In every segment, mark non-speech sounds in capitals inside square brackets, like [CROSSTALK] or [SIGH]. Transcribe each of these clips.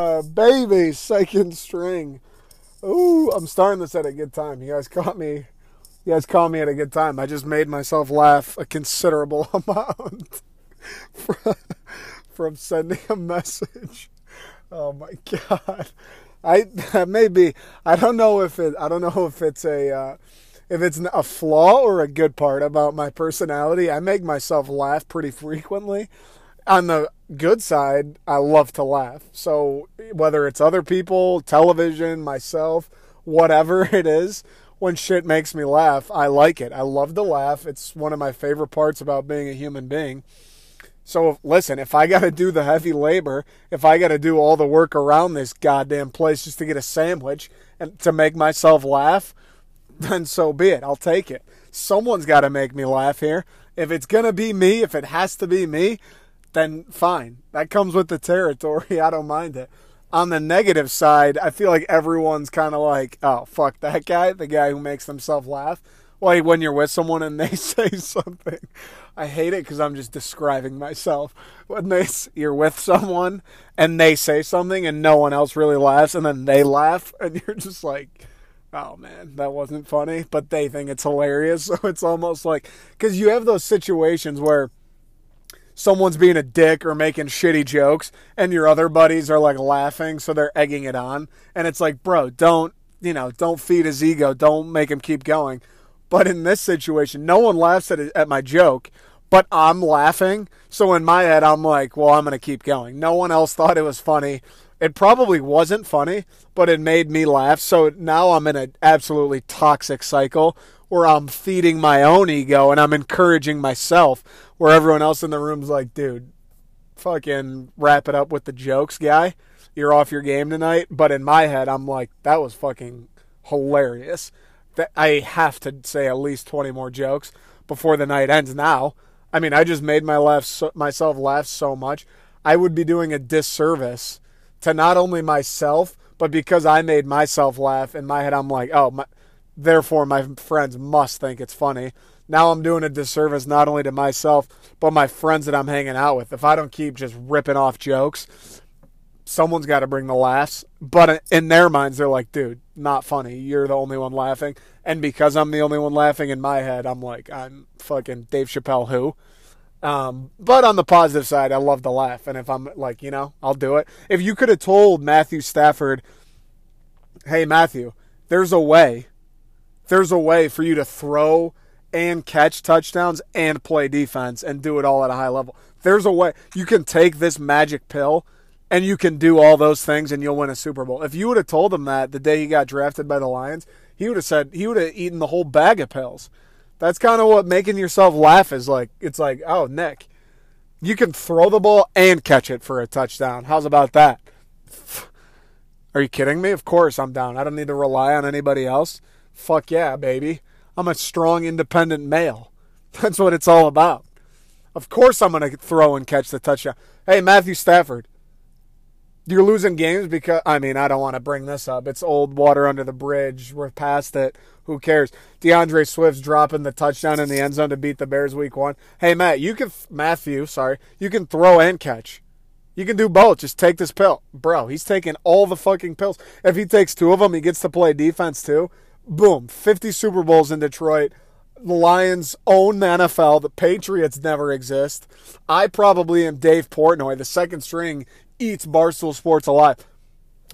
Uh, baby, second string. Ooh, I'm starting this at a good time. You guys caught me. You guys caught me at a good time. I just made myself laugh a considerable [LAUGHS] amount from, from sending a message. Oh my [LAUGHS] god. I that may be. I don't know if it. I don't know if it's a. Uh, if it's a flaw or a good part about my personality. I make myself laugh pretty frequently. On the good side, I love to laugh. So whether it's other people, television, myself, whatever [LAUGHS] it is, when shit makes me laugh, I like it. I love to laugh. It's one of my favorite parts about being a human being. So listen, if I got to do the heavy labor, if I got to do all the work around this goddamn place just to get a sandwich and to make myself laugh, [LAUGHS] then so be it. I'll take it. Someone's got to make me laugh here. If it's going to be me, if it has to be me, then fine. That comes with the territory. [LAUGHS] I don't mind it. On the negative side, I feel like everyone's kind of like, oh, fuck that guy, the guy who makes himself laugh. Like when you're with someone and [LAUGHS] they say something I hate it because I'm just describing myself. When they you're with someone and they say something and no one else really laughs, and then they laugh, [LAUGHS] and you're just like, "Oh man, that wasn't funny," but they think it's hilarious. So it's almost like because you have those situations where someone's being a dick or making shitty jokes, and your other buddies are like laughing, so they're egging it on, and it's like, bro, don't you know, don't feed his ego, don't make him keep going. But in this situation, no one laughs at, at my joke, but I'm laughing. So in my head, I'm like, well, I'm going to keep going. No one else thought it was funny. It probably wasn't funny, but it made me laugh. So now I'm in an absolutely toxic cycle where I'm feeding my own ego and I'm encouraging myself, where everyone else in the room's like, dude, fucking wrap it up with the jokes, guy. You're off your game tonight. But in my head, I'm like, that was fucking hilarious that I have to say at least 20 more jokes before the night ends now. I mean, I just made my laugh so, myself laugh so much. I would be doing a disservice to not only myself, but because I made myself laugh in my head, I'm like, oh, my, therefore my friends must think it's funny. Now I'm doing a disservice not only to myself, but my friends that I'm hanging out with. If I don't keep just ripping off jokes, someone's got to bring the laughs. But in their minds, they're like, dude, not funny. You're the only one laughing. And because I'm the only one laughing in my head, I'm like, I'm fucking Dave Chappelle who? Um, but on the positive side, I love to laugh. And if I'm like, you know, I'll do it. If you could have told Matthew Stafford, hey, Matthew, there's a way, there's a way for you to throw and catch touchdowns and play defense and do it all at a high level. There's a way. You can take this magic pill and you can do all those things and you'll win a Super Bowl. If you would have told him that the day he got drafted by the Lions, he would have said he would have eaten the whole bag of pills. That's kind of what making yourself laugh is like. It's like, oh, Nick, you can throw the ball and catch it for a touchdown. How's about that? Are you kidding me? Of course I'm down. I don't need to rely on anybody else. Fuck yeah, baby. I'm a strong, independent male. [LAUGHS] That's what it's all about. Of course I'm going to throw and catch the touchdown. Hey, Matthew Stafford, you're losing games because I mean I don't want to bring this up. It's old water under the bridge. We're past it. Who cares? D'Andre Swift's dropping the touchdown in the end zone to beat the Bears week one. Hey Matt, you can Matthew, sorry, you can throw and catch. You can do both. Just take this pill, bro. He's taking all the fucking pills. If he takes two of them, he gets to play defense too. Boom, 50 Super Bowls in Detroit. The Lions own the NFL. The Patriots never exist. I probably am Dave Portnoy, the second string eats Barstool Sports alive.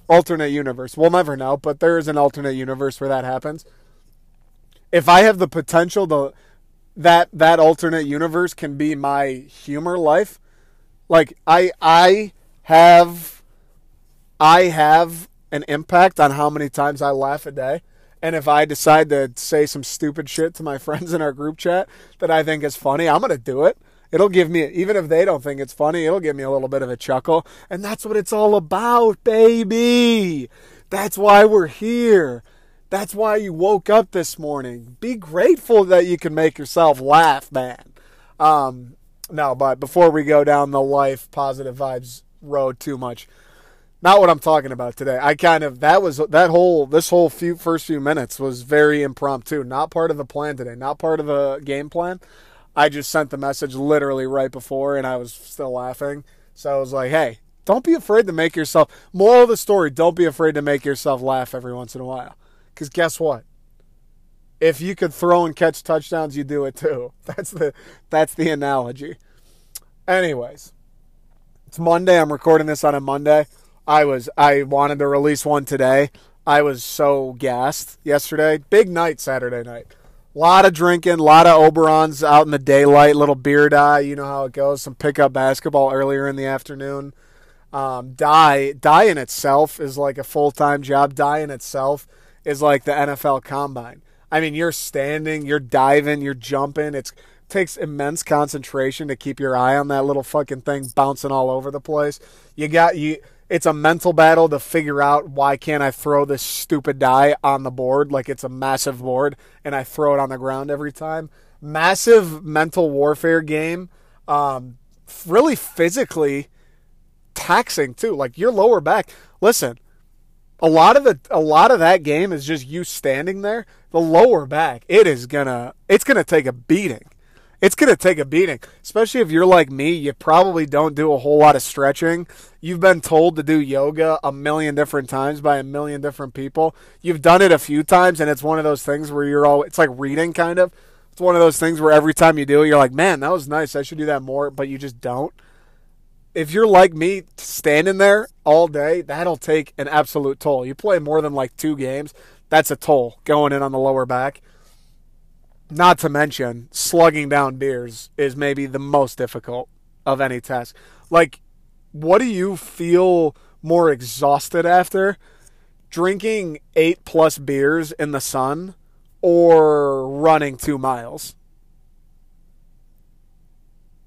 Alternate universe. We'll never know, but there is an alternate universe where that happens. If I have the potential to that that alternate universe can be my humor life, like I I have I have an impact on how many times I laugh a day. And if I decide to say some stupid shit to my [LAUGHS] friends in our group chat that I think is funny, I'm going to do it. It'll give me, even if they don't think it's funny, it'll give me a little bit of a chuckle. And that's what it's all about, baby. That's why we're here. That's why you woke up this morning. Be grateful that you can make yourself laugh, man. Um, no, but before we go down the life positive vibes road too much, not what I'm talking about today. I kind of that was that whole this whole few first few minutes was very impromptu, not part of the plan today, not part of the game plan. I just sent the message literally right before and I was still laughing. So I was like, hey, Don't be afraid to make yourself. Moral of the story: Don't be afraid to make yourself laugh every once in a while. Because guess what? If you could throw and catch touchdowns, you do it too. [LAUGHS] That's the that's the analogy. Anyways, it's Monday. I'm recording this on a Monday. I was I wanted to release one today. I was so gassed yesterday. Big night Saturday night. A lot of drinking, a lot of Oberons out in the daylight, little beer die. You know how it goes. Some pickup basketball earlier in the afternoon. Um, die, die in itself is like a full time job. Die in itself is like the NFL combine. I mean, you're standing, you're diving, you're jumping. It takes immense concentration to keep your eye on that little fucking thing bouncing all over the place. You got you it's a mental battle to figure out why can't I throw this stupid die on the board like it's a massive board and I throw it on the ground every time. Massive mental warfare game. Um, really physically taxing too. Like your lower back. Listen, a lot of the a lot of that game is just you standing there. The lower back, it is gonna it's gonna take a beating it's going to take a beating, especially if you're like me. You probably don't do a whole lot of stretching. You've been told to do yoga a million different times by a million different people. You've done it a few times, and it's one of those things where you're all, it's like reading kind of. It's one of those things where every time you do it, you're like, man, that was nice. I should do that more, but you just don't. If you're like me, standing there all day, that'll take an absolute toll. You play more than like two games, that's a toll going in on the lower back. Not to mention, slugging down beers is maybe the most difficult of any task. Like, what do you feel more exhausted after? Drinking eight plus beers in the sun or running two miles?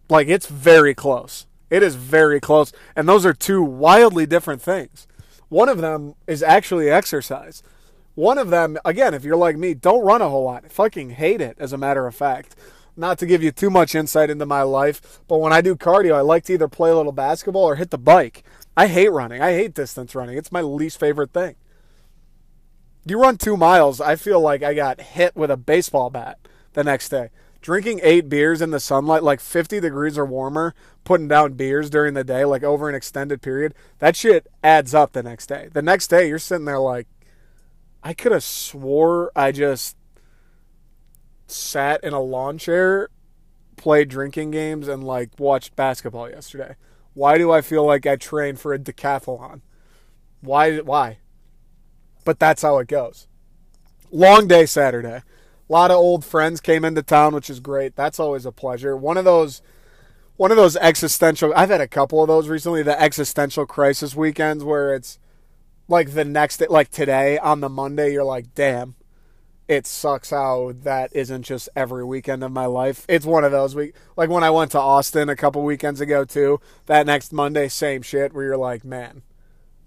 Like, it's very close. It is very close. And those are two wildly different things. One of them is actually exercise. One of them, again, if you're like me, don't run a whole lot. I fucking hate it, as a matter of fact. Not to give you too much insight into my life, but when I do cardio, I like to either play a little basketball or hit the bike. I hate running. I hate distance running. It's my least favorite thing. You run two miles, I feel like I got hit with a baseball bat the next day. Drinking eight beers in the sunlight, like 50 degrees or warmer, putting down beers during the day, like over an extended period, that shit adds up the next day. The next day, you're sitting there like, I could have swore I just sat in a lawn chair, played drinking games, and like watched basketball yesterday. Why do I feel like I trained for a decathlon? Why? Why? But that's how it goes. Long day Saturday. A lot of old friends came into town, which is great. That's always a pleasure. One of those one of those existential I've had a couple of those recently, the existential crisis weekends where it's like the next like today on the Monday, you're like, damn, it sucks how that isn't just every weekend of my life. It's one of those week, like when I went to Austin a couple weekends ago too. That next Monday, same shit. Where you're like, man,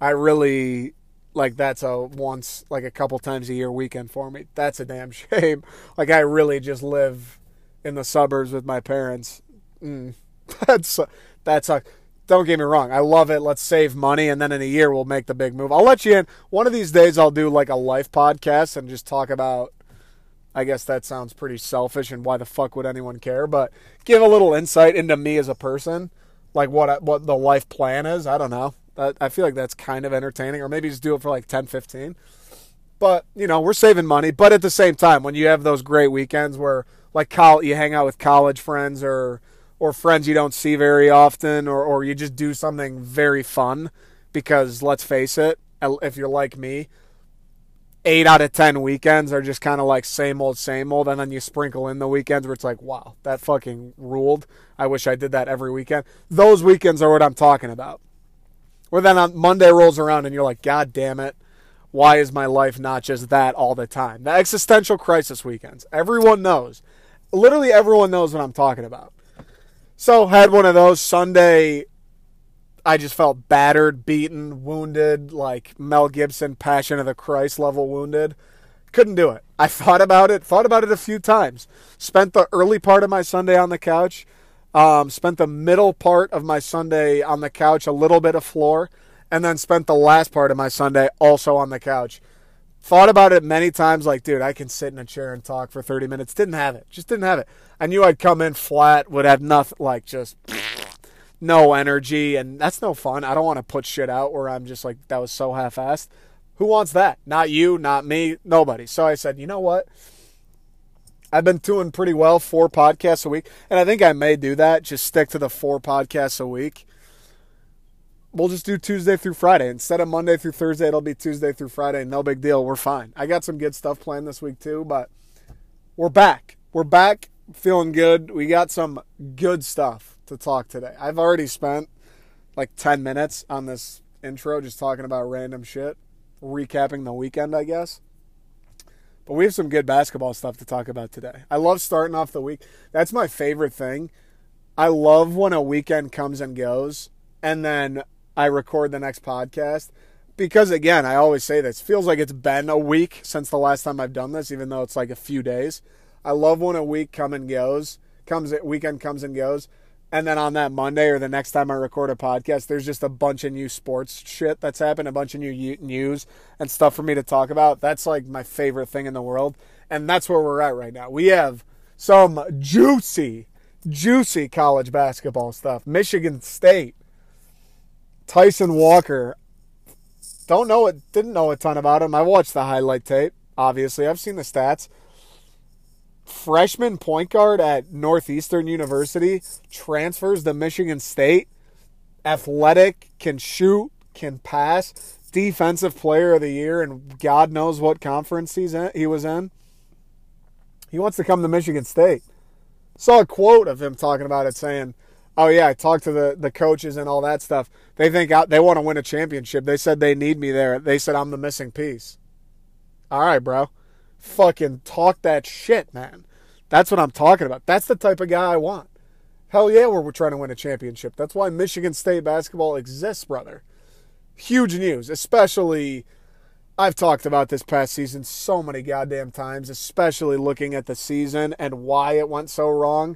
I really like that's a once, like a couple times a year weekend for me. That's a damn [LAUGHS] shame. Like I really just live in the suburbs with my parents. Mm, [LAUGHS] that's that sucks don't get me wrong. I love it. Let's save money, and then in a year we'll make the big move. I'll let you in. One of these days I'll do like a life podcast and just talk about. I guess that sounds pretty selfish, and why the fuck would anyone care? But give a little insight into me as a person, like what what the life plan is. I don't know. I feel like that's kind of entertaining, or maybe just do it for like 10, 15. But you know, we're saving money. But at the same time, when you have those great weekends where like you hang out with college friends or or friends you don't see very often, or, or you just do something very fun. Because let's face it, if you're like me, eight out of ten weekends are just kind of like same old, same old, and then you sprinkle in the weekends where it's like, wow, that fucking ruled. I wish I did that every weekend. Those weekends are what I'm talking about. Where then on Monday rolls around and you're like, God damn it, why is my life not just that all the time? The existential crisis weekends. Everyone knows. Literally everyone knows what I'm talking about. So had one of those Sunday. I just felt battered, beaten, wounded, like Mel Gibson, Passion of the Christ level wounded. Couldn't do it. I [LAUGHS] thought about it, thought about it a few times. Spent the early part of my Sunday on the couch. Um, spent the middle part of my Sunday on the couch, a little bit of floor, and then spent the last part of my Sunday also on the couch. Thought about it many times, like, dude, I can sit in a chair and talk for 30 minutes. Didn't have it. Just didn't have it. I knew I'd come in flat, would have nothing, like, just [SNIFFS] no energy, and that's no fun. I don't want to put shit out where I'm just like, that was so half assed. Who wants that? Not you, not me, nobody. So I said, you know what? I've been doing pretty well, four podcasts a week, and I think I may do that. Just stick to the four podcasts a week. We'll just do Tuesday through Friday. Instead of Monday through Thursday, it'll be Tuesday through Friday. No big deal. We're fine. I got some good stuff planned this week too, but we're back. We're back, feeling good. We got some good stuff to talk today. I've already spent like 10 minutes on this intro just talking about random shit, recapping the weekend, I guess. But we have some good basketball stuff to talk about today. I love starting off the week. That's my favorite thing. I love when a weekend comes and goes and then I record the next podcast because again, I always say this, feels like it's been a week since the last time I've done this even though it's like a few days. I love when a week come and goes, comes weekend comes and goes and then on that Monday or the next time I record a podcast, there's just a bunch of new sports shit that's happened, a bunch of new news and stuff for me to talk about. That's like my favorite thing in the world. And that's where we're at right now. We have some juicy, juicy college basketball stuff. Michigan State, Tyson Walker. Don't know it, didn't know a ton about him. I watched the highlight tape, obviously. I've seen the stats freshman point guard at Northeastern University transfers to Michigan State. Athletic, can shoot, can pass, defensive player of the year, and God knows what conference he's in, he was in. He wants to come to Michigan State. Saw a quote of him talking about it saying, Oh yeah, I talked to the, the coaches and all that stuff. They think I, they want to win a championship. They said they need me there. They said I'm the missing piece. All right, bro fucking talk that shit, man. That's what I'm talking about. That's the type of guy I want. Hell yeah, we're, we're trying to win a championship. That's why Michigan State basketball exists, brother. Huge news, especially. I've talked about this past season so many goddamn times, especially looking at the season and why it went so wrong.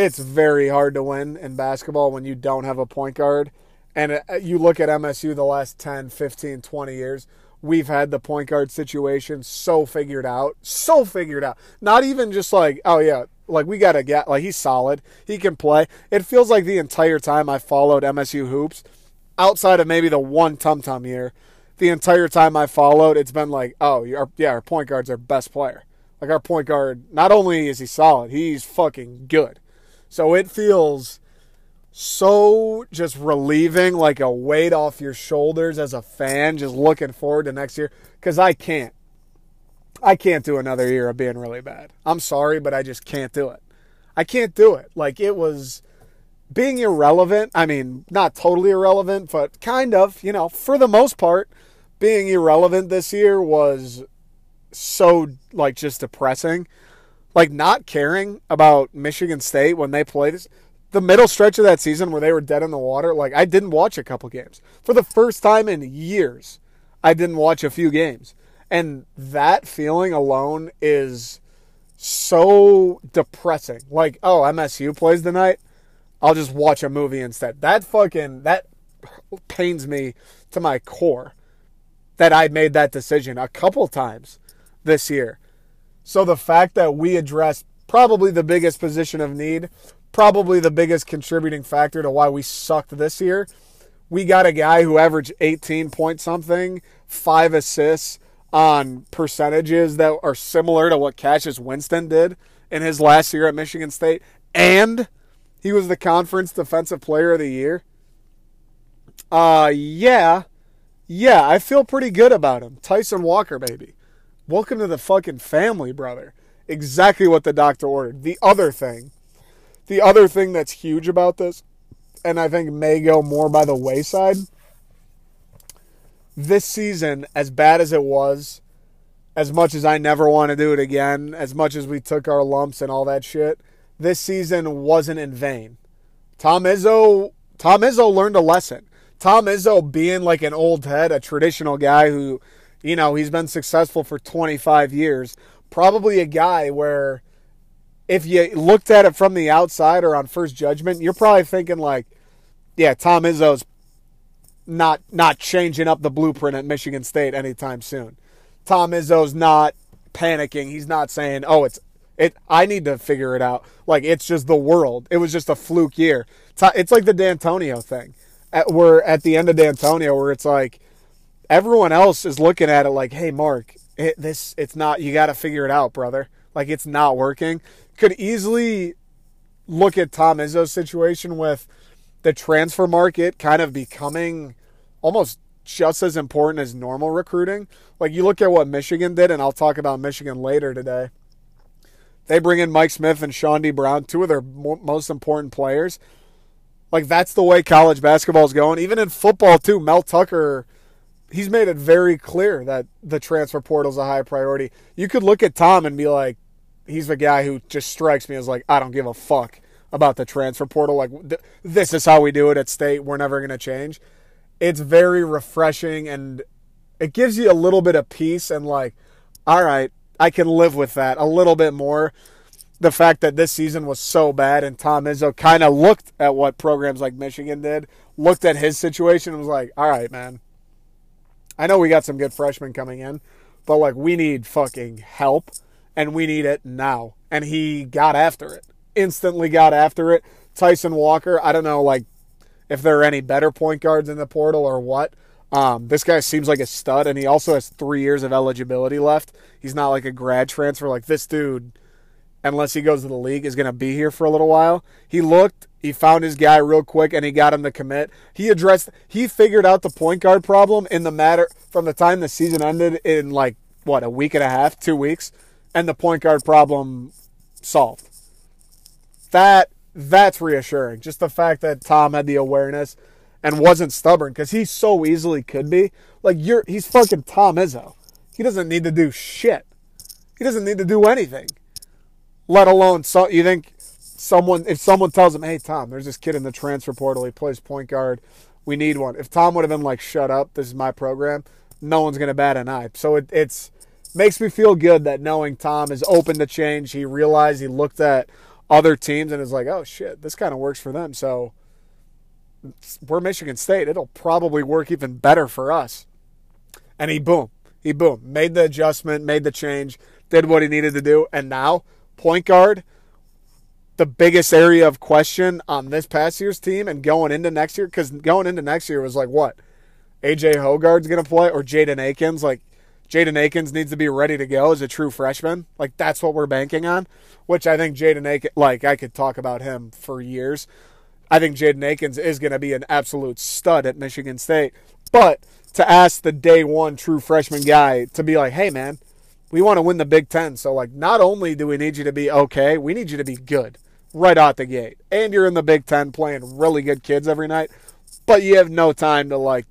It's very hard to win in basketball when you don't have a point guard. And uh, you look at MSU the last 10, 15, 20 years we've had the point guard situation so figured out, so figured out. Not even just like, oh yeah, like we got to get like he's solid, he can play. It feels like the entire time I followed MSU hoops, outside of maybe the one Tum Tum year, the entire time I followed, it's been like, oh yeah, our point guard's our best player. Like our point guard, not only is he solid, he's fucking good. So it feels so just relieving, like a weight off your shoulders as a fan, just looking forward to next year. Because I can't. I can't do another year of being really bad. I'm sorry, but I just can't do it. I can't do it. Like it was being irrelevant. I mean, not totally irrelevant, but kind of, you know, for the most part, being irrelevant this year was so like just depressing. Like not caring about Michigan State when they played the middle stretch of that season where they were dead in the water, like I didn't watch a couple games. For the first time in years, I didn't watch a few games. And that feeling alone is so depressing. Like, oh, MSU plays tonight. I'll just watch a movie instead. That fucking that pains me to my core that I made that decision a couple times this year. So the fact that we addressed probably the biggest position of need probably the biggest contributing factor to why we sucked this year. We got a guy who averaged 18 point something, five assists on percentages that are similar to what Cassius Winston did in his last year at Michigan State, and he was the conference defensive player of the year. Uh, yeah, yeah, I feel pretty good about him. Tyson Walker, baby. Welcome to the fucking family, brother. Exactly what the doctor ordered. The other thing the other thing that's huge about this, and I think may go more by the wayside, this season, as bad as it was, as much as I never want to do it again, as much as we took our lumps and all that shit, this season wasn't in vain. Tom Izzo, Tom Izzo learned a lesson. Tom Izzo being like an old head, a traditional guy who, you know, he's been successful for 25 years, probably a guy where if you looked at it from the outside or on first judgment, you're probably thinking like, yeah, Tom Izzo's not not changing up the blueprint at Michigan State anytime soon. Tom Izzo's not panicking. He's not saying, "Oh, it's It I need to figure it out. Like it's just the world. It was just a fluke year. It's like the Dantonio thing. At, we're at the end of Dantonio where it's like everyone else is looking at it like, "Hey, Mark, it, this it's not. You got to figure it out, brother. Like it's not working." Could easily look at Tom Izzo's situation with the transfer market kind of becoming almost just as important as normal recruiting. Like you look at what Michigan did, and I'll talk about Michigan later today. They bring in Mike Smith and Chaundee Brown, two of their most important players. Like that's the way college basketball is going. Even in football too, Mel Tucker, he's made it very clear that the transfer portal is a high priority. You could look at Tom and be like, he's the guy who just strikes me as like, I don't give a fuck about the transfer portal. Like th- this is how we do it at state. We're never going to change. It's very refreshing and it gives you a little bit of peace and like, all right, I can live with that a little bit more. The fact that this season was so bad and Tom Izzo kind of looked at what programs like Michigan did, looked at his situation and was like, all right, man. I know we got some good freshmen coming in, but like we need fucking help and we need it now. And he got after it. Instantly got after it. Tyson Walker, I don't know like if there are any better point guards in the portal or what, um, this guy seems like a stud, and he also has three years of eligibility left. He's not like a grad transfer. Like this dude, unless he goes to the league, is going to be here for a little while. He looked, he found his guy real quick, and he got him to commit. He addressed, he figured out the point guard problem in the matter from the time the season ended in like what a week and a half, two weeks, and the point guard problem solved. That that's reassuring. Just the fact that Tom had the awareness and wasn't stubborn because he so easily could be. Like you're, he's fucking Tom Izzo. He doesn't need to do shit. He doesn't need to do anything. Let alone so you think someone if someone tells him, "Hey Tom, there's this kid in the transfer portal. He plays point guard. We need one." If Tom would have been like, "Shut up, this is my program," no one's gonna bat an eye. So it, it's makes me feel good that knowing Tom is open to change. He realized he looked at other teams and is like, "Oh shit, this kind of works for them." So we're Michigan State. It'll probably work even better for us. And he boom, he boom, made the adjustment, made the change, did what he needed to do, and now point guard, the biggest area of question on this past year's team and going into next year, because going into next year was like what AJ Hoggard's gonna play or Jaden Akins, like. Jaden Akins needs to be ready to go as a true freshman. Like that's what we're banking on, which I think Jaden Akins, like I could talk about him for years. I think Jaden Akins is going to be an absolute stud at Michigan State. But to ask the day one true freshman guy to be like, hey, man, we want to win the Big Ten. So, like, not only do we need you to be okay, we need you to be good right out the gate. And you're in the Big Ten playing really good kids every night, but you have no time to, like,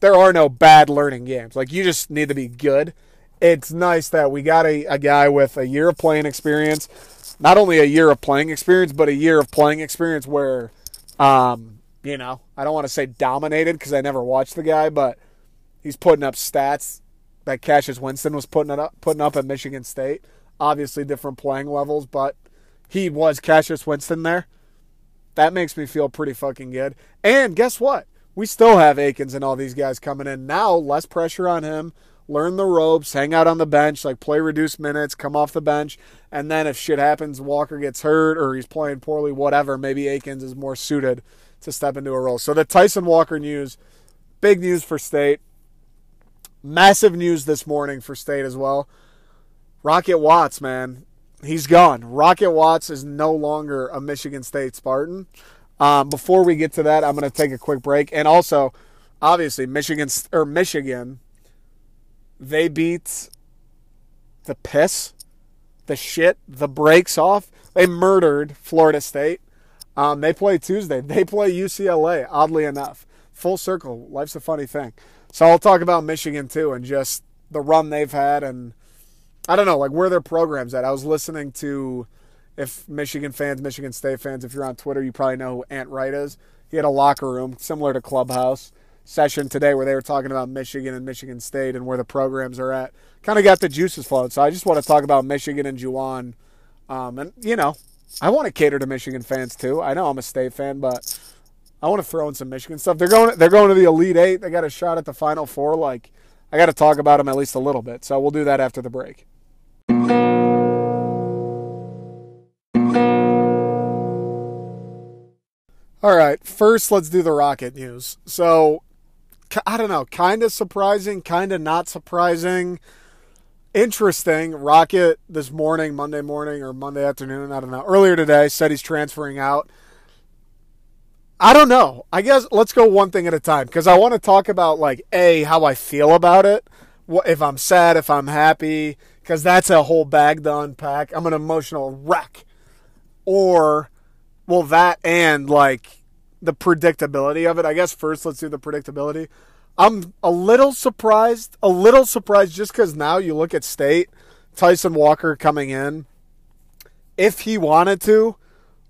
there are no bad learning games. Like, you just need to be good. It's nice that we got a, a guy with a year of playing experience, not only a year of playing experience, but a year of playing experience where um, you know, I don't want to say dominated because I never watched the guy, but he's putting up stats that Cassius Winston was putting it up putting up at Michigan State. Obviously different playing levels, but he was Cassius Winston there. That makes me feel pretty fucking good. And guess what? We still have Akins and all these guys coming in now. Less pressure on him. Learn the ropes, hang out on the bench, like play reduced minutes, come off the bench, and then if shit happens, Walker gets hurt or he's playing poorly, whatever, maybe Akins is more suited to step into a role. So the Tyson Walker news, big news for State. Massive news this morning for State as well. Rocket Watts, man, he's gone. Rocket Watts is no longer a Michigan State Spartan. Um, before we get to that, I'm going to take a quick break, and also, obviously, Michigan or Michigan they beat the piss, the shit, the brakes off. They murdered Florida State. Um, they play Tuesday. They play UCLA, oddly enough. Full circle. Life's a funny thing. So I'll talk about Michigan too and just the run they've had and I don't know, like where their programs at. I was listening to if Michigan fans, Michigan State fans, if you're on Twitter, you probably know who Ant Wright is. He had a locker room similar to Clubhouse session today where they were talking about Michigan and Michigan State and where the programs are at. Kind of got the juices flowing. So I just want to talk about Michigan and Juwan. Um, and, you know, I want to cater to Michigan fans too. I know I'm a state fan, but I want to throw in some Michigan stuff. They're going they're going to the Elite Eight. They got a shot at the Final Four. Like I got to talk about them at least a little bit. So we'll do that after the break. All right, first let's do the Rocket news. So, I don't know, kind of surprising, kind of not surprising, interesting. Rocket this morning, Monday morning or Monday afternoon, I don't know, earlier today said he's transferring out. I don't know. I guess let's go one thing at a time because I want to talk about, like, A, how I feel about it, if I'm sad, if I'm happy, because that's a whole bag to unpack. I'm an emotional wreck. Or well, that and like the predictability of it. I guess first let's do the predictability. I'm a little surprised, a little surprised just because now you look at State, Tyson Walker coming in. If he wanted to,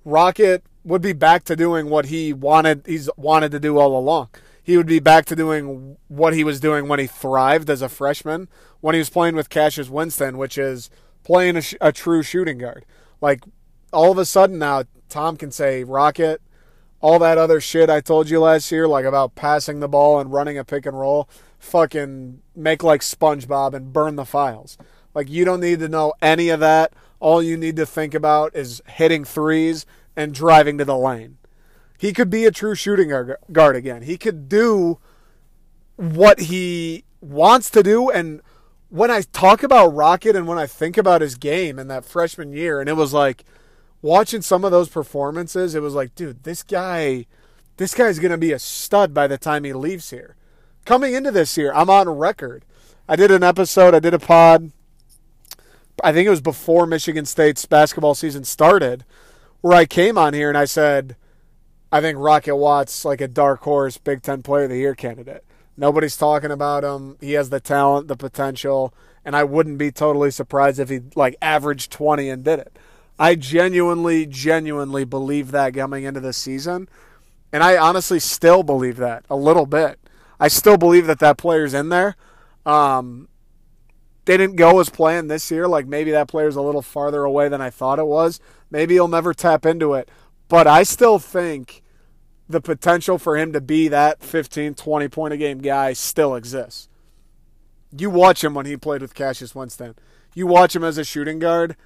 Rocket would be back to doing what he wanted. He's wanted to do all along. He would be back to doing what he was doing when he thrived as a freshman, when he was playing with Cassius Winston, which is playing a, a true shooting guard. Like all of a sudden now, Tom can say Rocket, all that other shit I told you last year, like about passing the ball and running a pick and roll, fucking make like SpongeBob and burn the files. Like you don't need to know any of that. All you need to think about is hitting threes and driving to the lane. He could be a true shooting guard again. He could do what he wants to do. And when I talk about Rocket and when I think about his game in that freshman year, and it was like, watching some of those performances, it was like, dude, this guy, this guy's going to be a stud by the time he leaves here. Coming into this year, I'm on record. I did an episode, I did a pod, I think it was before Michigan State's basketball season started, where I came on here and I said, I think Rocket Watts like a dark horse Big Ten Player of the Year candidate. Nobody's talking about him. He has the talent, the potential, and I wouldn't be totally surprised if he like averaged 20 and did it. I genuinely, genuinely believe that coming into the season. And I honestly still believe that a little bit. I still believe that that player's in there. Um, they didn't go as planned this year. Like maybe that player's a little farther away than I thought it was. Maybe he'll never tap into it. But I still think the potential for him to be that 15, 20 point a game guy still exists. You watch him when he played with Cassius Winston. You watch him as a shooting guard.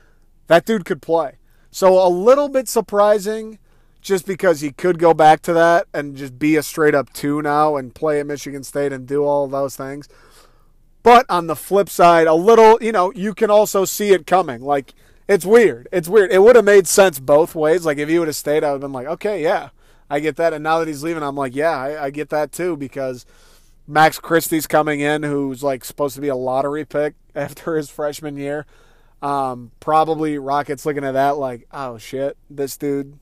That dude could play. So a little bit surprising just because he could go back to that and just be a straight up two now and play at Michigan State and do all those things. But on the flip side, a little, you know, you can also see it coming. Like, it's weird. It's weird. It would have made sense both ways. Like, if he would have stayed, I would have been like, okay, yeah, I get that. And now that he's leaving, I'm like, yeah, I, I get that too because Max Christie's coming in, who's like supposed to be a lottery pick [LAUGHS] after his freshman year. Um, probably Rockets looking at that like, oh shit, this dude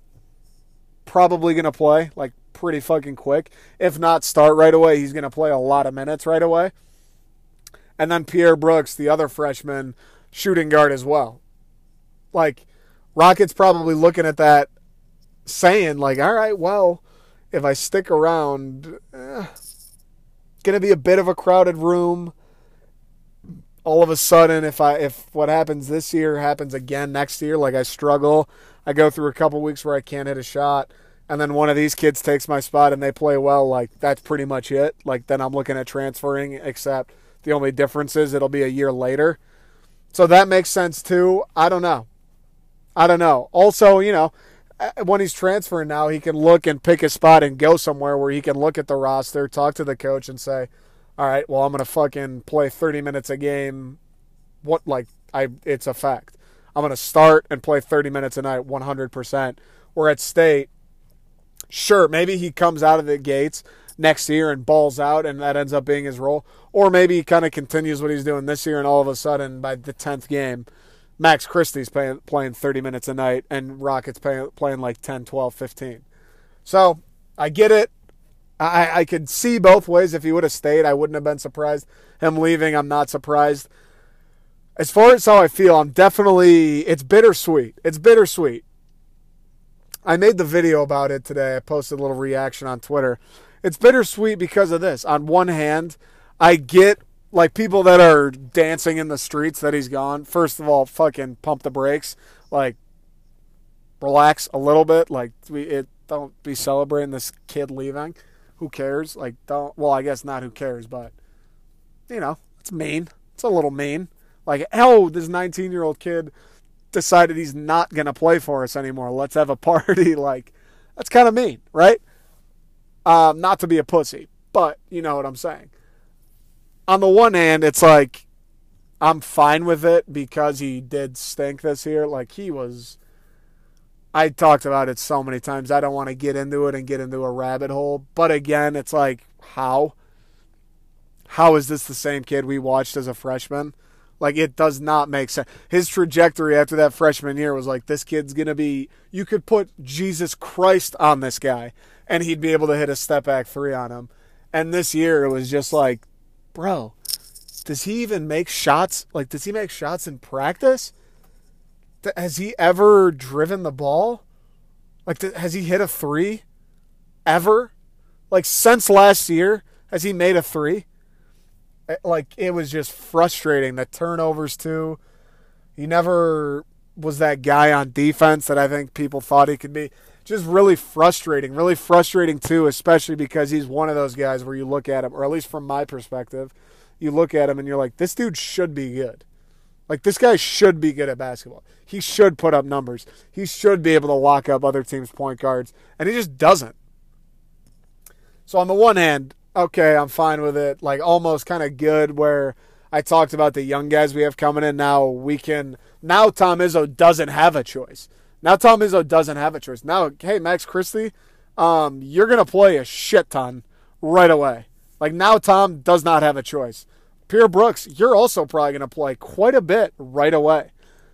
probably gonna play like pretty fucking quick. If not start right away, he's gonna play a lot of minutes right away. And then Pierre Brooks, the other freshman shooting guard as well. Like Rockets probably looking at that, saying like, all right, well, if I stick around, eh, gonna be a bit of a crowded room all of a sudden if I if what happens this year happens again next year, like I struggle, I go through a couple weeks where I can't hit a shot, and then one of these kids takes my spot and they play well, like that's pretty much it. Like then I'm looking at transferring, except the only difference is it'll be a year later. So that makes sense too. I don't know. I don't know. Also, you know, uh, when he's transferring now, he can look and pick a spot and go somewhere where he can look at the roster, talk to the coach, and say, all right, well, I'm going to fucking play 30 minutes a game. What, like, I, it's a fact. I'm going to start and play 30 minutes a night 100%. We're at state, sure, maybe he comes out of the gates next year and balls out and that ends up being his role. Or maybe he kind of continues what he's doing this year and all of a sudden by the 10th game, Max Christie's playing, playing 30 minutes a night and Rockets playing, playing like 10, 12, 15. So I get it. I, I could see both ways. If he would have stayed, I wouldn't have been surprised. Him leaving, I'm not surprised. As far as how I feel, I'm definitely, it's bittersweet. It's bittersweet. I made the video about it today. I posted a little reaction on Twitter. It's bittersweet because of this. On one hand, I get like people that are dancing in the streets that he's gone. First of all, fucking pump the brakes. Like, relax a little bit. Like, we it don't be celebrating this kid leaving who cares? Like, don't. Well, I guess not. Who cares? But you know, it's mean. It's a little mean. Like, oh, this 19 year old kid decided he's not gonna play for us anymore. Let's have a [LAUGHS] party. like, That's kind of mean, right? Um, not to be a pussy, but you know what I'm saying. On the one hand, it's like I'm fine with it because he did stink this year. Like he was. I talked about it so many times. I don't want to get into it and get into a rabbit hole. But again, it's like, how? How is this the same kid we watched as a freshman? Like, it does not make sense. His trajectory after that freshman year was like, this kid's going to be. You could put Jesus Christ on this guy, and he'd be able to hit a step back three on him. And this year, it was just like, bro, does he even make shots? Like, does he make shots in practice? Has he ever driven the ball? Like, has he hit a three ever? Like, since last year, has he made a three? Eh, like, it was just frustrating. The turnovers, too. He never was that guy on defense that I think people thought he could be. Just really frustrating. Really frustrating, too, especially because he's one of those guys where you look at him, or at least from my perspective, you look at him and you're like, this dude should be good. Like this guy should be good at basketball. He should put up numbers. He should be able to lock up other teams' point guards, and he just doesn't. So on the one hand, okay, I'm fine with it. Like almost kind of good where I talked about the young guys we have coming in now. We can now Tom Izzo doesn't have a choice. Now Tom Izzo doesn't have a choice. Now, hey Max Christie, um, you're gonna play a shit ton right away. Like now Tom does not have a choice. Pierre Brooks, you're also probably going to play quite a bit right away.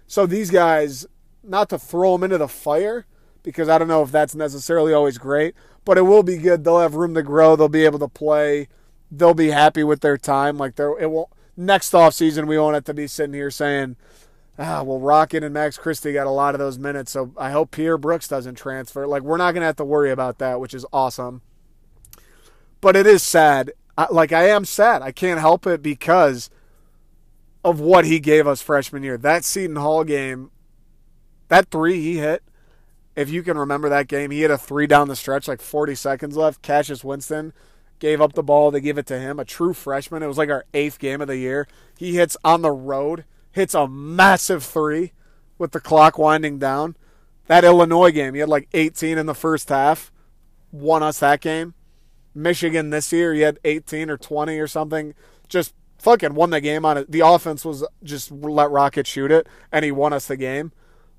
So these guys, not to throw them into the fire, because I don't know if that's necessarily always great, but it will be good. They'll have room to grow. They'll be able to play. They'll be happy with their time. Like they're it won't next off season we won't have to be sitting here saying, ah, well, Rocket and Max Christie got a lot of those minutes, so I hope Pierre Brooks doesn't transfer. Like we're not gonna have to worry about that, which is awesome. But it is sad I, like I am sad. I can't help it because of what he gave us freshman year. That Seton Hall game, that three he hit. If you can remember that game, he hit a three down the stretch, like 40 seconds left. Cassius Winston gave up the ball. They give it to him, a true freshman. It was like our eighth game of the year. He hits on the road, hits a massive three with the clock winding down. That Illinois game, he had like 18 in the first half, won us that game. Michigan this year, he had 18 or 20 or something. Just fucking won the game on it. The offense was just let Rocket shoot it, and he won us the game.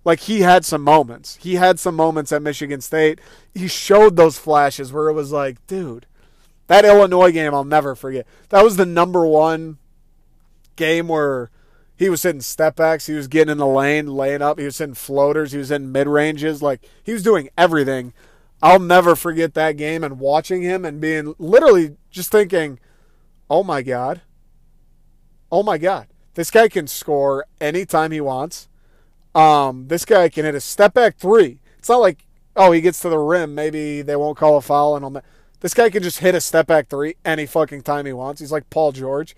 Like he had some moments. He had some moments at Michigan State. He showed those flashes where it was like, dude, that Illinois game I'll never forget. That was the number one game where he was hitting step backs, he was getting in the lane, laying up, he was hitting floaters, he was in mid ranges, like he was doing everything I'll never forget that game and watching him and being literally just thinking, oh my God. Oh my God. This guy can score anytime he wants. Um, this guy can hit a step back three. It's not like, oh, he gets to the rim. Maybe they won't call a foul and all that. This guy can just hit a step back three any fucking time he wants. He's like Paul George.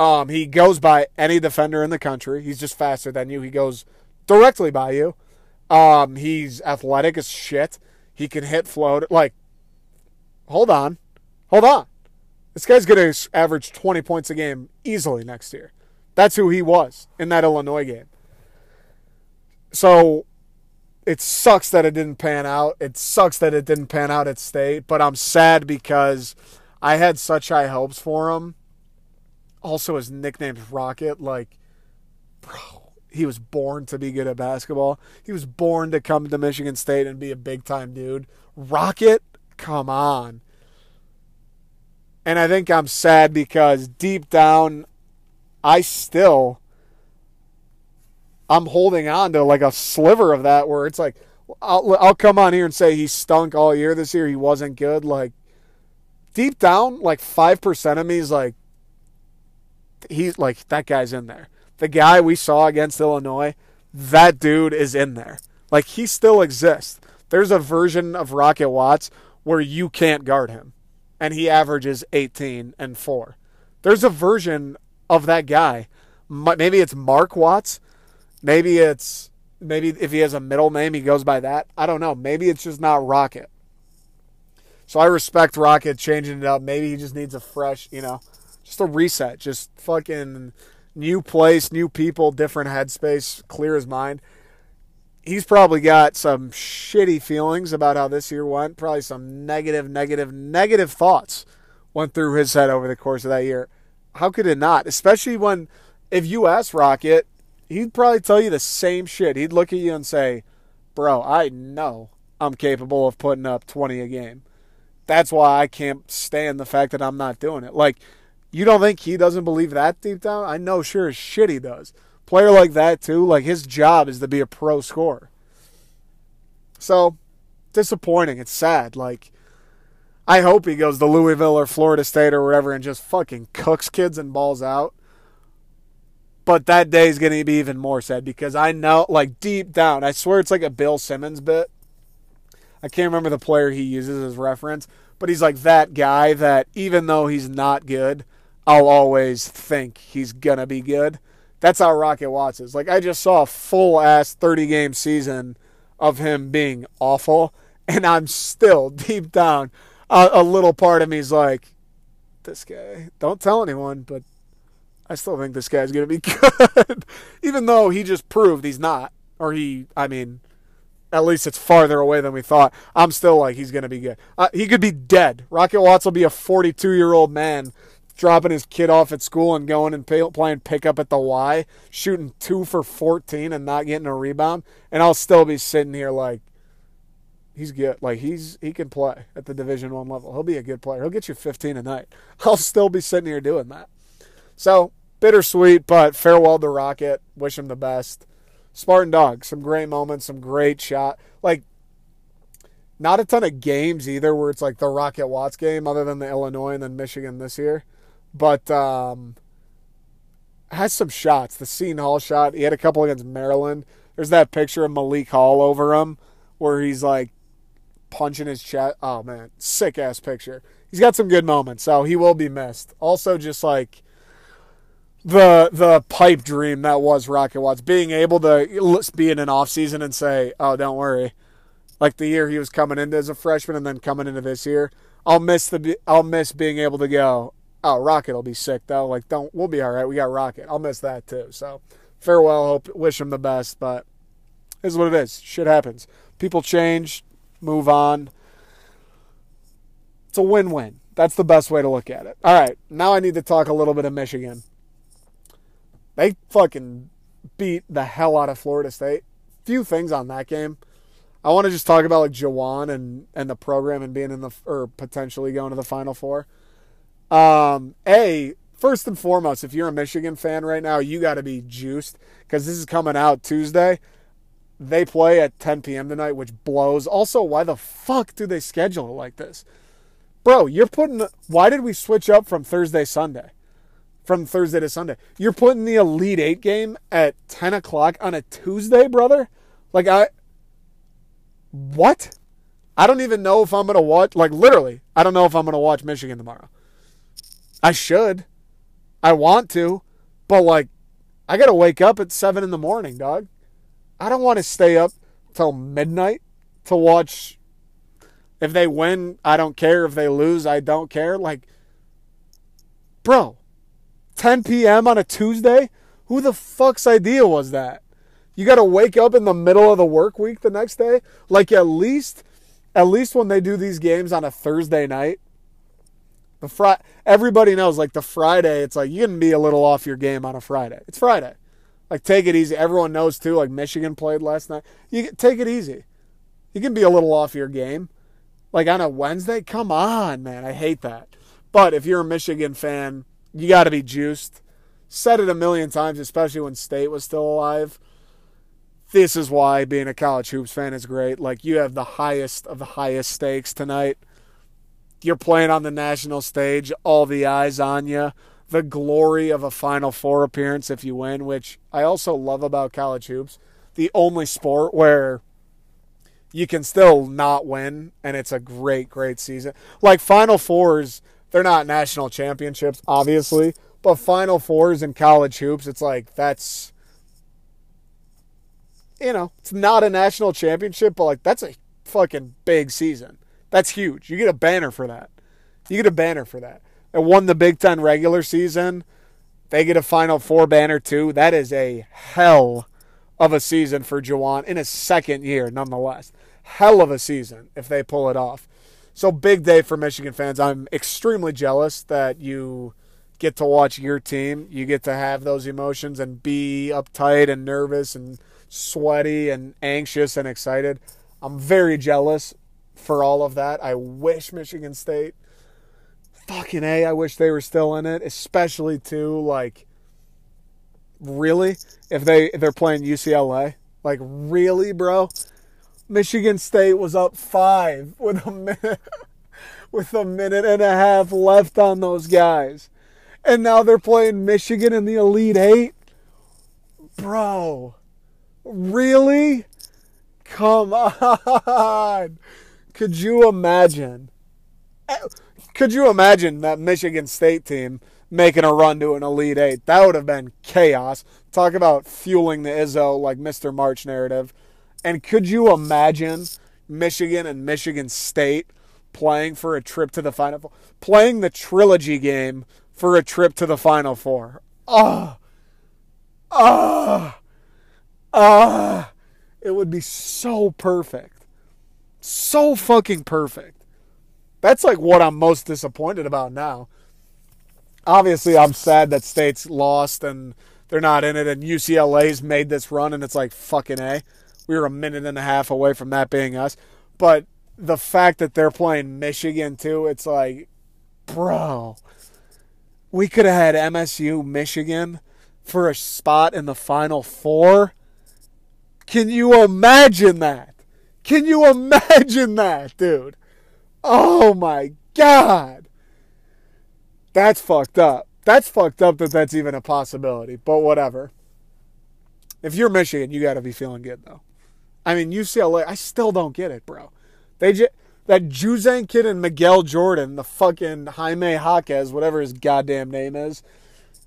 Um, he goes by any defender in the country. He's just faster than you. He goes directly by you. Um, he's athletic as shit. He can hit float. Like, hold on. Hold on. This guy's going to average 20 points a game easily next year. That's who he was in that Illinois game. So it sucks that it didn't pan out. It sucks that it didn't pan out at state, but I'm sad because I had such high hopes for him. Also, his nickname's Rocket. Like, bro, he was born to be good at basketball. He was born to come to Michigan State and be a big time dude. Rocket, come on. And I think I'm sad because deep down, I still, I'm holding on to like a sliver of that where it's like, I'll, I'll come on here and say he stunk all year this year. He wasn't good. Like, deep down, like 5% of me is like, he's like, that guy's in there the guy we saw against Illinois, that dude is in there. Like he still exists. There's a version of Rocket Watts where you can't guard him, and he averages 18 and four. There's a version of that guy. Maybe it's Mark Watts. Maybe it's maybe if he has a middle name, he goes by that. I don't know. Maybe it's just not Rocket. So I respect Rocket changing it up. Maybe he just needs a fresh, you know, just a reset. Just fucking new place, new people, different headspace, clear his mind. he's probably got some shitty feelings about how this year went. Probably some negative, negative, negative thoughts went through his head over the course of that year. How could it not? Especially when, if you ask Rocket, he'd probably tell you the same shit. He'd look at you and say, Bro, I know I'm capable of putting up 20 a game. That's why I can't stand the fact that I'm not doing it. Like, you don't think he doesn't believe that deep down? I know sure as shit he does. Player like that, too, like his job is to be a pro scorer. So, disappointing. It's sad. Like, I hope he goes to Louisville or Florida State or wherever and just fucking cooks kids and balls out. But that day is going to be even more sad because I know, like, deep down, I swear it's like a Bill Simmons bit. I can't remember the player he uses as reference, but he's like that guy that even though he's not good, I'll always think he's to be good. That's how Rocket Watts is. Like, I just saw a full ass 30 game season of him being awful, [LAUGHS] and I'm still deep down a, a little part of me is like, this guy. Don't tell anyone, but I still think this guy's to be [LAUGHS] good. Even though he just proved he's not. Or he, I mean, at least it's farther away than we thought. I'm still like, he's to be good. Uh, he could be dead. Rocket Watts will be a 42 year old man dropping his kid off at school and going and pay, playing pickup at the Y, shooting two for 14 and not getting a rebound. And I'll still be sitting here like, he's good. Like he's he can play at the Division One level. He'll be a good player. He'll get you 15 a night. [LAUGHS] I'll still be sitting here doing that. So bittersweet, but farewell to Rocket. Wish him the best. Spartan Dog, some great moments, some great shot. Like not a ton of games either where it's like the Rocket Watts game, other than the Illinois and then Michigan this year. But um has some shots. The Seton Hall shot. He had a couple against Maryland. There's that picture of Malik Hall over him where he's like punching his chest. Oh man, sick ass picture. He's got some good moments, so he will be missed. Also, just like the the pipe dream that was Rocket Watts, being able to be in an off season and say, "Oh, don't worry," like the year he was coming into as a freshman and then coming into this year. I'll miss the I'll miss being able to go. Oh, Rocket will be sick though. Like, don't we'll be all right. We got Rocket. I'll miss that too. So, farewell. Hope wish him the best, but is what it is. Shit happens. People change move on. It's a win win. That's the best way to look at it. All right, now I need to talk a little bit of Michigan. They fucking beat the hell out of Florida State. Few things on that game. I want to just talk about like Juwan and and the program and being in the or potentially going to the Final Four. Um, a first and foremost, if you're a Michigan fan right now, you got to be juiced because this is coming out Tuesday. They play at 10 p.m. tonight, which blows. Also, why the fuck do they schedule it like this? Bro, you're putting. The, why did we switch up from Thursday, Sunday? From Thursday to Sunday. You're putting the Elite Eight game at 10 o'clock on a Tuesday, brother? Like, I. What? I don't even know if I'm to watch. Like, literally, I don't know if I'm to watch Michigan tomorrow. I should. I want to. But, like, I got to wake up at 7 in the morning, dog. I don't want to stay up till midnight to watch. If they win, I don't care. If they lose, I don't care. Like, bro, 10 p.m. on a Tuesday? Who the fuck's idea was that? You got to wake up in the middle of the work week the next day? Like, at least, at least when they do these games on a Thursday night, the fri- everybody knows, like, the Friday, it's like you can be a little off your game on a Friday. It's Friday. Like, take it easy. Everyone knows too. Like Michigan played last night. You take it easy. You can be a little off your game. Like on a Wednesday, come on, man. I hate that. But if you're a Michigan fan, you got to be juiced. Said it a million times, especially when State was still alive. This is why being a college hoops fan is great. Like you have the highest of the highest stakes tonight. You're playing on the national stage, all the eyes on you the glory of a Final Four appearance if you win, which I also love about college hoops. The only sport where you can still not win, and it's a great, great season. Like Final Fours, they're not national championships, obviously, but Final Fours in college hoops, it's like that's, you know, it's not a national championship, but like that's a fucking big season. That's huge. You get a banner for that. You get a banner for that and won the Big Ten regular season, they get a Final Four banner too. That is a hell of a season for Juwan in his second year, nonetheless. Hell of a season if they pull it off. So big day for Michigan fans. I'm extremely jealous that you get to watch your team. You get to have those emotions and be uptight and nervous and sweaty and anxious and excited. I'm very jealous for all of that. I wish Michigan State fucking A, I wish they were still in it, especially too like really if they if they're playing UCLA. Like really, bro? Michigan State was up 5 with a minute [LAUGHS] with a minute and a half left on those guys. And now they're playing Michigan in the Elite 8. Bro. Really? Come [LAUGHS] on. Could you imagine? Could you imagine that Michigan State team making a run to an Elite Eight? That would have been chaos. Talk about fueling the Izzo like Mr. March narrative. And could you imagine Michigan and Michigan State playing for a trip to the Final Four? Playing the trilogy game for a trip to the Final Four. Ah. Ah. Ah. It would be so perfect. So fucking perfect. That's like what I'm most disappointed about now. Obviously, I'm sad that State's lost and they're not in it, and UCLA's made this run, and it's like fucking A. We were a minute and a half away from that being us. But the fact that they're playing Michigan too, it's like, bro, we could have had MSU Michigan for a spot in the Final Four. Can you imagine that? Can you imagine that, dude? Oh my god. That's fucked up. That's fucked up that that's even a possibility, but whatever. If you're Michigan, you got to be feeling good though. I mean, UCLA, I still don't get it, bro. They just that Juzang kid and Miguel Jordan, the fucking Jaime Jaquez, whatever his goddamn name is,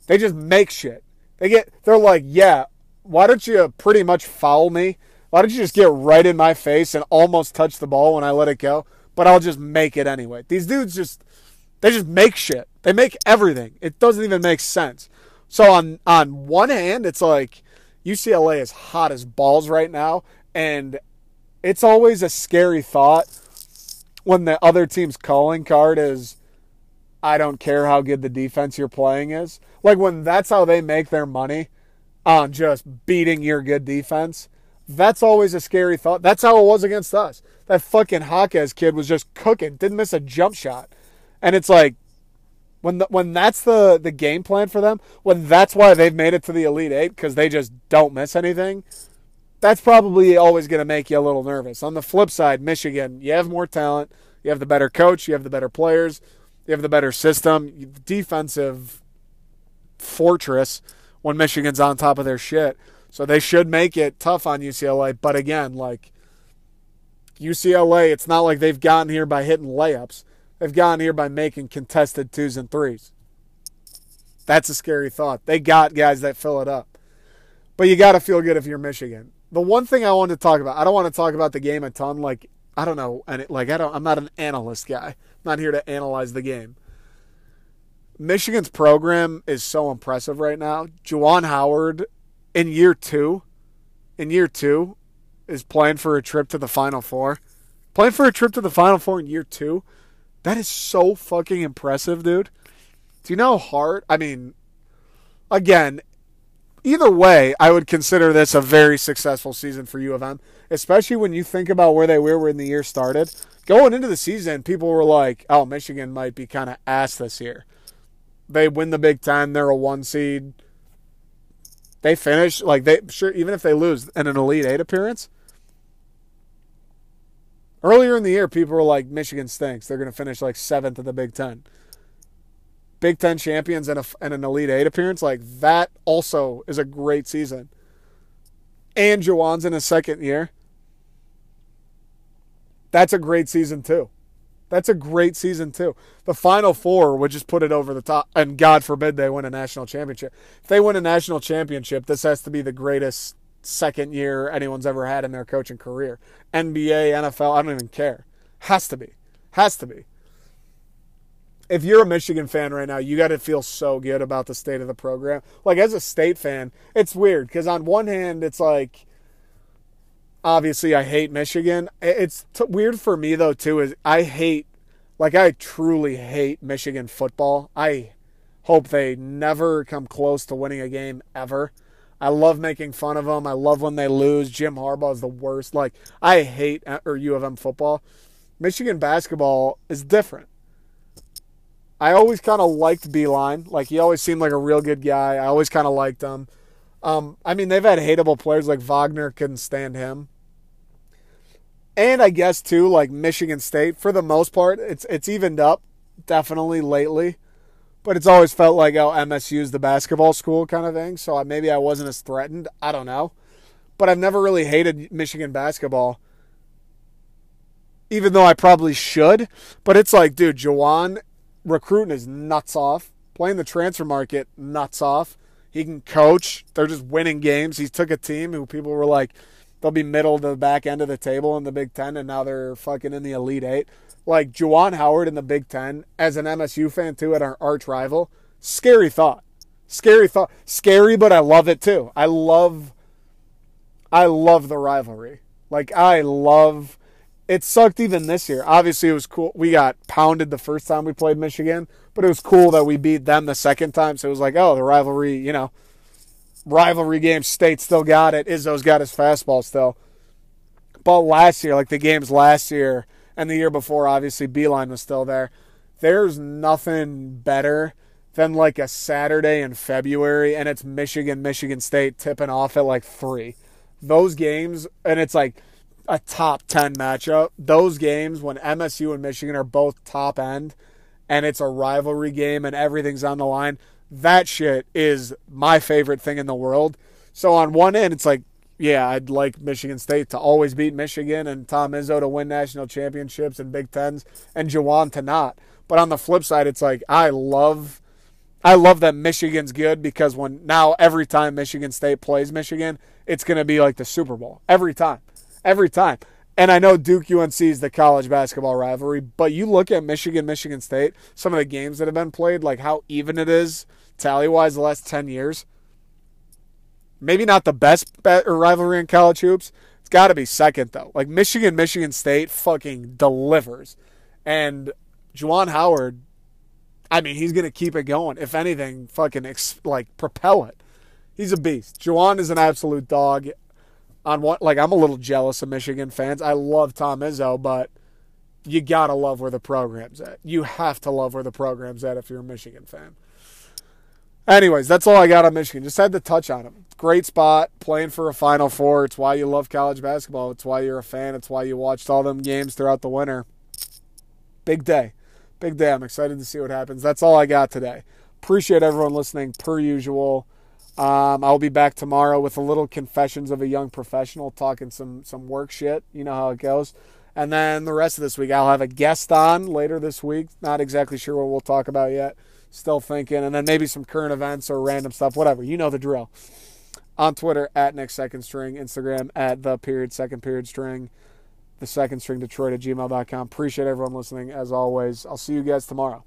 they just make shit. They get they're like, yeah, why don't you pretty much foul me? Why don't you just get right in my face and almost touch the ball when I let it go? But I'll just make it anyway. These dudes just they just make shit. They make everything. It doesn't even make sense. So on on one hand, it's like UCLA is hot as balls right now, and it's always a scary thought when the other team's calling card is I don't care how good the defense you're playing is. Like when that's how they make their money on just beating your good defense. That's always a scary thought. That's how it was against us. That fucking Jaquez kid was just cooking, didn't miss a jump shot. And it's like when the, when that's the the game plan for them, when that's why they've made it to the Elite 8 cuz they just don't miss anything. That's probably always going to make you a little nervous. On the flip side, Michigan, you have more talent, you have the better coach, you have the better players, you have the better system, defensive fortress when Michigan's on top of their shit. So they should make it tough on UCLA. But again, like UCLA, it's not like they've gotten here by hitting layups. They've gotten here by making contested twos and threes. That's a scary thought. They got guys that fill it up. But you got to feel good if you're Michigan. The one thing I wanted to talk about, I don't want to talk about the game a ton. Like I don't know, and like I don't, I'm not an analyst guy. I'm not here to analyze the game. Michigan's program is so impressive right now. Juwan Howard in year two, in year two, is playing for a trip to the Final Four. Playing for a trip to the Final Four in year two, that is so fucking impressive, dude. Do you know how hard? I mean, again, either way, I would consider this a very successful season for U of M, especially when you think about where they were when the year started. Going into the season, people were like, "Oh, Michigan might be kind of ass this year." They win the Big Ten. They're a one seed. They finish like they sure even if they lose in an Elite Eight appearance. Earlier in the year, people were like, "Michigan stinks. They're going to finish like seventh in the Big Ten. Big Ten champions and, a, and an Elite Eight appearance, like that also is a great season. And Juwan's in his second year. That's a great season too. That's a great season too. The Final Four would just put it over the top, and God forbid they win a national championship. If they win a national championship, this has to be the greatest second year anyone's ever had in their coaching career. NBA, NFL, I don't even care. Has to be. Has to be. if you're a Michigan fan right now, you got to feel so good about the state of the program. Like as a state fan, it's weird because on one hand, it's like obviously I hate Michigan. It's t- weird for me though too. Is I hate like I truly hate Michigan football. I hope they never come close to winning a game ever. I love making fun of them. I love when they lose. Jim Harbaugh is the worst. Like I hate uh, or U of M football. Michigan basketball is different. I always kind of liked Beilein. Like he always seemed like a real good guy. I always kind of liked him. Um, I mean, they've had hateable players like Wagner couldn't stand him, and I guess too like Michigan State for the most part, it's it's evened up definitely lately, but it's always felt like oh MSU is the basketball school kind of thing. So maybe I wasn't as threatened. I don't know, but I've never really hated Michigan basketball even though I probably should. But it's like, dude, Juwan recruiting is nuts off, playing the transfer market nuts off. He can coach. They're just winning games. He took a team who people were like, they'll be middle to the back end of the table in the Big Ten, and now they're fucking in the Elite Eight. Like Juwan Howard in the Big Ten, as an MSU fan too, at our arch rival, scary thought. Scary thought. Scary, but I love it too. I love, I love the rivalry. Like I love it sucked even this year. Obviously, it was cool. We got pounded the first time we played Michigan, but it was cool that we beat them the second time. So it was like, oh, the rivalry, you know, rivalry game. State still got it. Izzo's got his fastball still. But last year, like the games last year and the year before, obviously Beilein was still there. There's nothing better than like a Saturday in February and it's Michigan, Michigan State tipping off at like three. Those games, and it's like a top 10 matchup. Those games when MSU and Michigan are both top end and it's a rivalry game and everything's on the line, that shit is my favorite thing in the world. So on one end, it's like, yeah, I'd like Michigan State to always beat Michigan and Tom Izzo to win national championships and Big Tens and Juwan to not. But on the flip side, it's like I love I love that Michigan's good because when now every time Michigan State plays Michigan, it's gonna be like the Super Bowl. Every time every time. And I know Duke UNC is the college basketball rivalry, but you look at Michigan, Michigan State, some of the games that have been played, like how even it is tally wise the last 10 years. Maybe not the best rivalry in college hoops. It's got to be second, though. Like Michigan, Michigan State fucking delivers. And Juwan Howard, I mean, he's going to keep it going. If anything, fucking ex- like propel it. He's a beast. Juwan is an absolute dog on what like I'm a little jealous of Michigan fans. I love Tom Izzo, but you gotta love where the program's at. You have to love where the program's at if you're a Michigan fan. Anyways, that's all I got on Michigan. Just had to touch on them. Great spot, playing for a Final Four. It's why you love college basketball. It's why you're a fan. It's why you watched all them games throughout the winter. Big day. Big day. I'm excited to see what happens. That's all I got today. Appreciate everyone listening, per usual. Um, I'll be back tomorrow with a little confessions of a young professional, talking some some work shit. You know how it goes. And then the rest of this week, I'll have a guest on later this week. Not exactly sure what we'll talk about yet. Still thinking. And then maybe some current events or random stuff, whatever. You know the drill. On Twitter at next second string, Instagram at the period second period string, the second string Detroit at gmail.com. Appreciate everyone listening as always. I'll see you guys tomorrow.